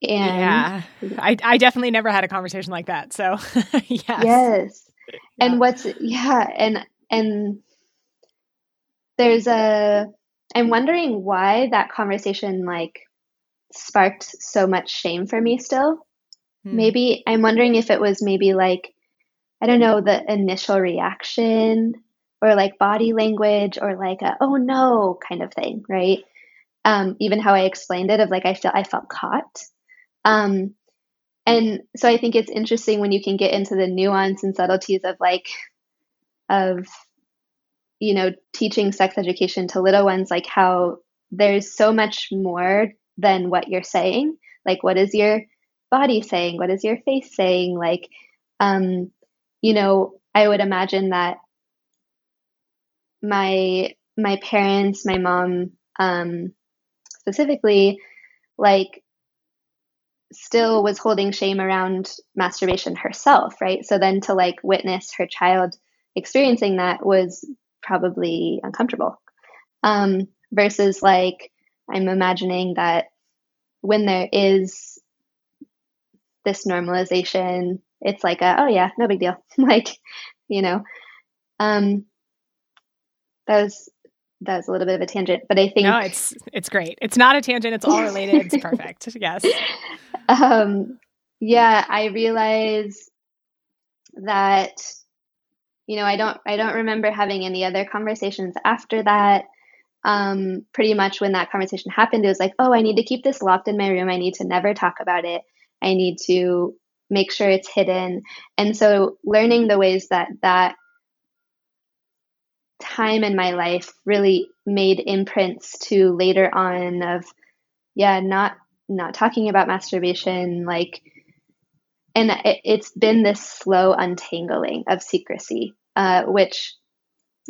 And yeah, I, I definitely never had a conversation like that. So yes. Yes. Yeah. And what's, yeah. And, and there's a, I'm wondering why that conversation like sparked so much shame for me still. Hmm. Maybe I'm wondering if it was maybe like, I don't know, the initial reaction or like body language or like a, oh no kind of thing, right? um, even how I explained it of like I felt I felt caught. Um, and so I think it's interesting when you can get into the nuance and subtleties of like of you know teaching sex education to little ones like how there's so much more than what you're saying. Like what is your body saying? What is your face saying? Like um you know i would imagine that my my parents my mom um specifically like still was holding shame around masturbation herself, right? So then to like witness her child experiencing that was probably uncomfortable. Um, versus like I'm imagining that when there is this normalization, it's like a, oh yeah, no big deal. like, you know, um, that was that was a little bit of a tangent, but I think no, it's it's great. It's not a tangent. It's all related. It's perfect. Yes. Um, yeah, I realize that you know I don't I don't remember having any other conversations after that. Um, pretty much when that conversation happened, it was like, oh, I need to keep this locked in my room. I need to never talk about it. I need to make sure it's hidden. And so, learning the ways that that time in my life really made imprints to later on of yeah not not talking about masturbation like and it, has been this slow untangling of secrecy uh, which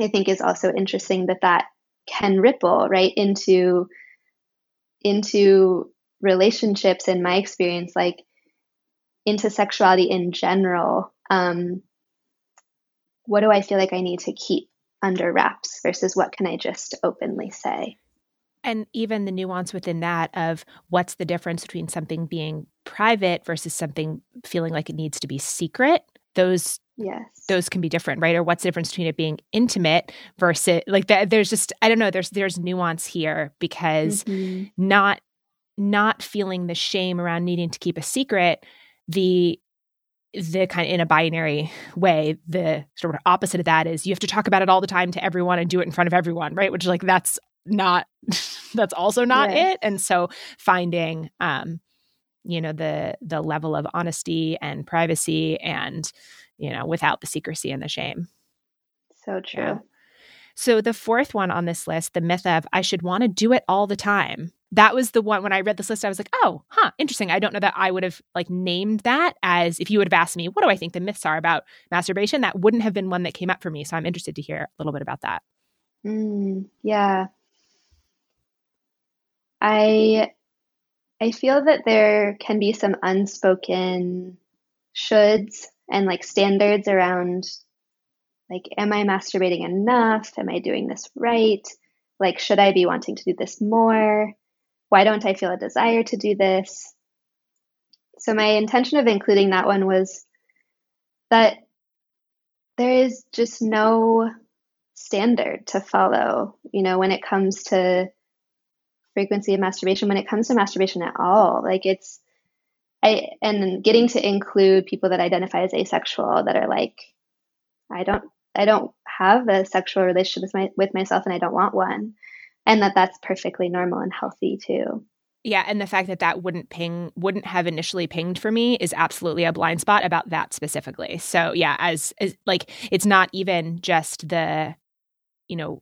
i think is also interesting that that can ripple right into into relationships in my experience like into sexuality in general um, what do i feel like i need to keep under wraps versus what can I just openly say. And even the nuance within that of what's the difference between something being private versus something feeling like it needs to be secret. Those yes those can be different right or what's the difference between it being intimate versus like that there's just i don't know there's there's nuance here because mm-hmm. not not feeling the shame around needing to keep a secret the the kind of in a binary way the sort of opposite of that is you have to talk about it all the time to everyone and do it in front of everyone right which like that's not that's also not yeah. it and so finding um you know the the level of honesty and privacy and you know without the secrecy and the shame so true yeah. so the fourth one on this list the myth of i should want to do it all the time that was the one when I read this list, I was like, oh, huh, interesting. I don't know that I would have like named that as if you would have asked me, what do I think the myths are about masturbation? That wouldn't have been one that came up for me. So I'm interested to hear a little bit about that. Mm, yeah. I I feel that there can be some unspoken shoulds and like standards around like am I masturbating enough? Am I doing this right? Like should I be wanting to do this more? Why don't I feel a desire to do this? So, my intention of including that one was that there is just no standard to follow, you know, when it comes to frequency of masturbation, when it comes to masturbation at all. Like, it's, I, and getting to include people that identify as asexual that are like, I don't, I don't have a sexual relationship with, my, with myself and I don't want one and that that's perfectly normal and healthy too. Yeah, and the fact that that wouldn't ping wouldn't have initially pinged for me is absolutely a blind spot about that specifically. So, yeah, as, as like it's not even just the you know,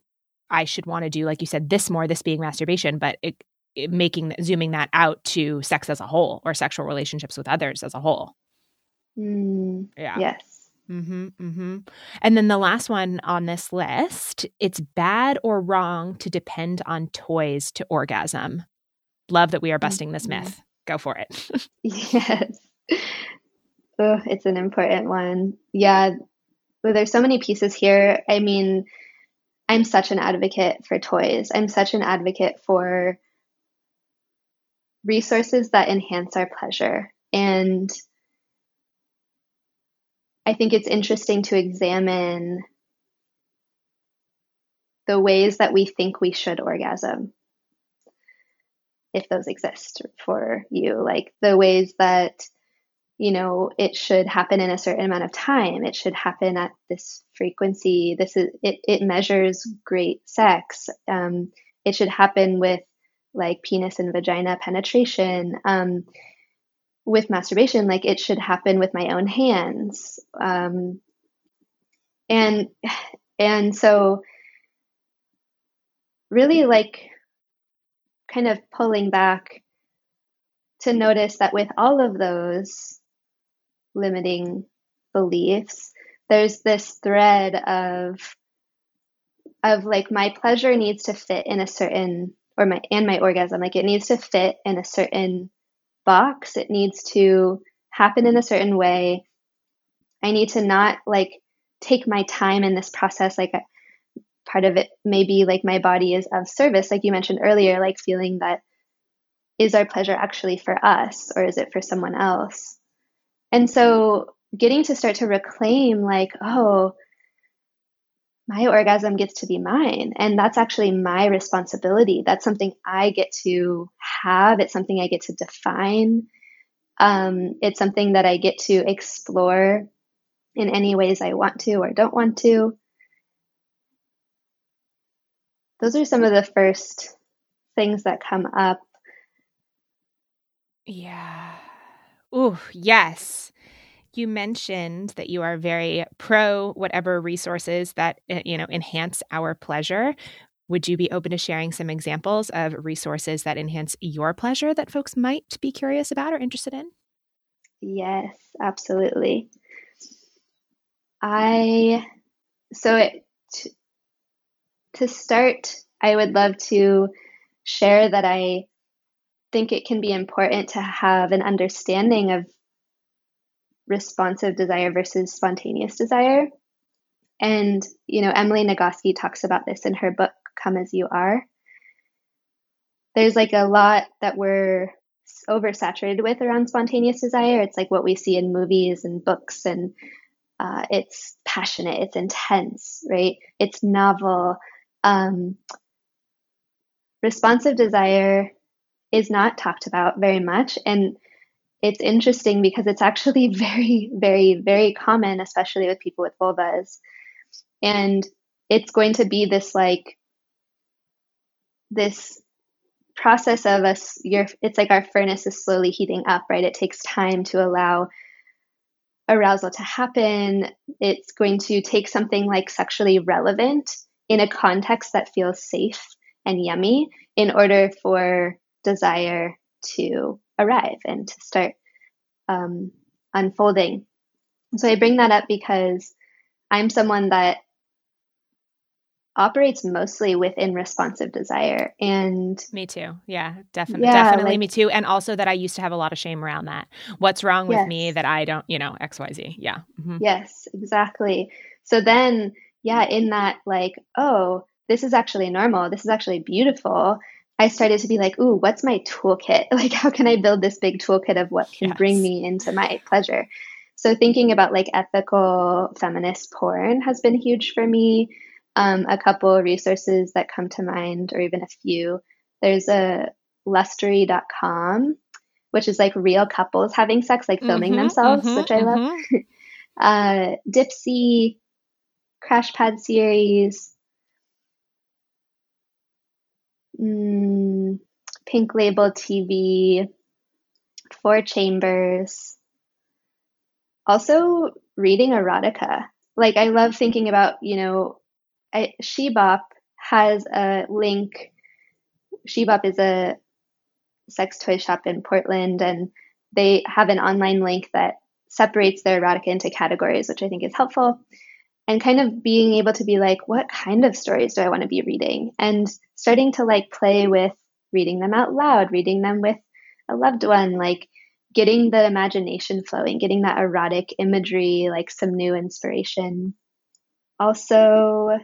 I should want to do like you said this more this being masturbation, but it making zooming that out to sex as a whole or sexual relationships with others as a whole. Mm, yeah. Yes. Mm-hmm, mm-hmm. And then the last one on this list it's bad or wrong to depend on toys to orgasm. Love that we are busting this mm-hmm. myth. Go for it. yes. Oh, it's an important one. Yeah. Well, there's so many pieces here. I mean, I'm such an advocate for toys. I'm such an advocate for resources that enhance our pleasure. And I think it's interesting to examine the ways that we think we should orgasm, if those exist for you, like the ways that you know it should happen in a certain amount of time. It should happen at this frequency. This is it, it measures great sex. Um, it should happen with like penis and vagina penetration. Um, with masturbation like it should happen with my own hands. Um, and and so really like kind of pulling back to notice that with all of those limiting beliefs. There's this thread of of like my pleasure needs to fit in a certain or my and my orgasm like it needs to fit in a certain box. It needs to happen in a certain way. I need to not like take my time in this process like uh, part of it maybe like my body is of service like you mentioned earlier like feeling that is our pleasure actually for us or is it for someone else and so getting to start to reclaim like oh my orgasm gets to be mine. And that's actually my responsibility. That's something I get to have. It's something I get to define. Um, it's something that I get to explore in any ways I want to or don't want to. Those are some of the first things that come up. Yeah. Oh, yes. You mentioned that you are very pro whatever resources that eh, you know enhance our pleasure. Would you be open to sharing some examples of resources that enhance your pleasure that folks might be curious about or interested in? Yes absolutely. I so it, to, to start i would love to share that i think it can be important to have an understanding of responsive desire versus spontaneous desire. And, you know, Emily Nagoski talks about this in her book, Come As You Are. There's like a lot that we're oversaturated with around spontaneous desire. It's like what we see in movies and books, and uh, it's passionate, it's intense, right? It's novel. Um, responsive desire is not talked about very much. And it's interesting because it's actually very, very, very common, especially with people with vulvas. And it's going to be this like this process of us your it's like our furnace is slowly heating up right it takes time to allow arousal to happen it's going to take something like sexually relevant in a context that feels safe and yummy in order for desire to arrive and to start um, unfolding. So I bring that up because I'm someone that operates mostly within responsive desire and me too. Yeah definitely yeah, definitely like, me too. And also that i used to have a lot of shame around that. What's wrong with yes. me that i don't you know xyz yeah. Mm-hmm. yes exactly. So then yeah in that like oh this is actually normal. This is actually beautiful I started to be like, ooh, what's my toolkit? Like, how can I build this big toolkit of what can yes. bring me into my pleasure? So, thinking about like ethical feminist porn has been huge for me. Um, a couple resources that come to mind, or even a few. There's a lustery.com, which is like real couples having sex, like filming mm-hmm, themselves, mm-hmm, which I mm-hmm. love. uh, Dipsea, Crash Pad series, mm, Pink Label TV, Four Chambers. Also, reading erotica. Like, I love thinking about, you know, I, Shebop has a link. Shebop is a sex toy shop in Portland, and they have an online link that separates their erotica into categories, which I think is helpful. And kind of being able to be like, what kind of stories do I want to be reading? And starting to like play with reading them out loud, reading them with a loved one, like getting the imagination flowing, getting that erotic imagery, like some new inspiration. Also,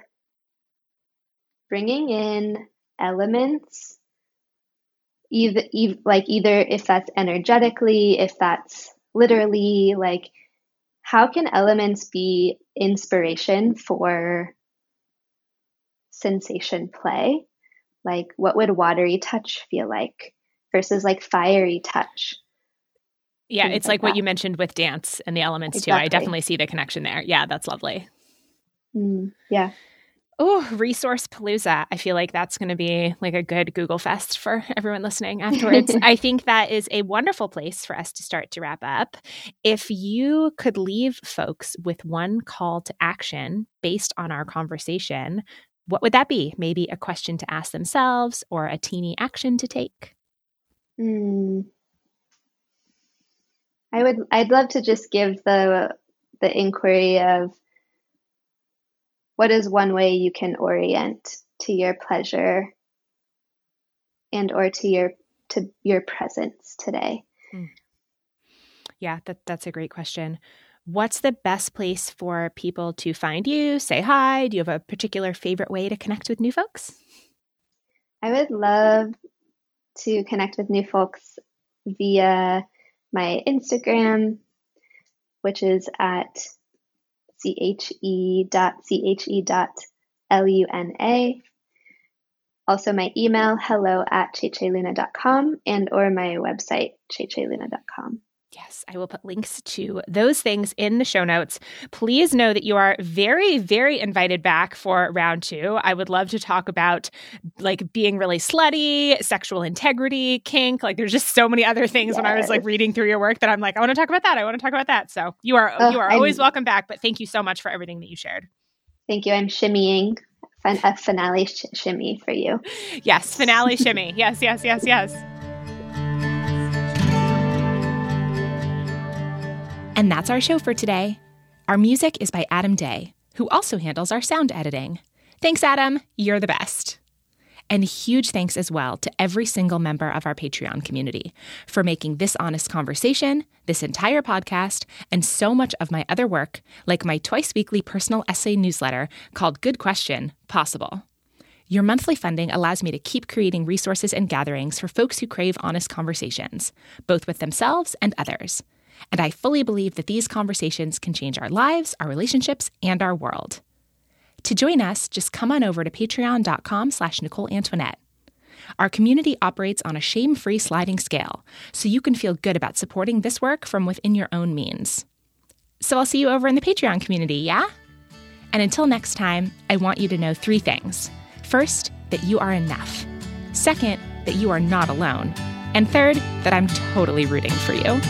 bringing in elements either, like either if that's energetically if that's literally like how can elements be inspiration for sensation play? Like what would watery touch feel like versus like fiery touch? Yeah it's like, like what you mentioned with dance and the elements exactly. too. I definitely see the connection there. Yeah that's lovely. Mm, yeah Oh, resource palooza. I feel like that's going to be like a good Google Fest for everyone listening afterwards. I think that is a wonderful place for us to start to wrap up. If you could leave folks with one call to action based on our conversation, what would that be? Maybe a question to ask themselves or a teeny action to take? Mm. I would I'd love to just give the the inquiry of what is one way you can orient to your pleasure and or to your to your presence today? Mm. yeah that, that's a great question. What's the best place for people to find you say hi? Do you have a particular favorite way to connect with new folks? I would love to connect with new folks via my instagram which is at che dot che dot luna. Also my email, hello at checheluna.com and or my website, checheluna.com. Yes, I will put links to those things in the show notes. Please know that you are very, very invited back for round two. I would love to talk about like being really slutty, sexual integrity, kink. Like there's just so many other things yes. when I was like reading through your work that I'm like, I want to talk about that. I want to talk about that. So you are oh, you are always I'm, welcome back. But thank you so much for everything that you shared. Thank you. I'm shimmying a finale sh- shimmy for you. Yes, finale shimmy. Yes, yes, yes, yes. And that's our show for today. Our music is by Adam Day, who also handles our sound editing. Thanks, Adam. You're the best. And huge thanks as well to every single member of our Patreon community for making this honest conversation, this entire podcast, and so much of my other work, like my twice weekly personal essay newsletter called Good Question, possible. Your monthly funding allows me to keep creating resources and gatherings for folks who crave honest conversations, both with themselves and others. And I fully believe that these conversations can change our lives, our relationships, and our world. To join us, just come on over to patreon.com slash Nicole Antoinette. Our community operates on a shame free sliding scale, so you can feel good about supporting this work from within your own means. So I'll see you over in the Patreon community, yeah? And until next time, I want you to know three things. First, that you are enough. Second, that you are not alone. And third, that I'm totally rooting for you.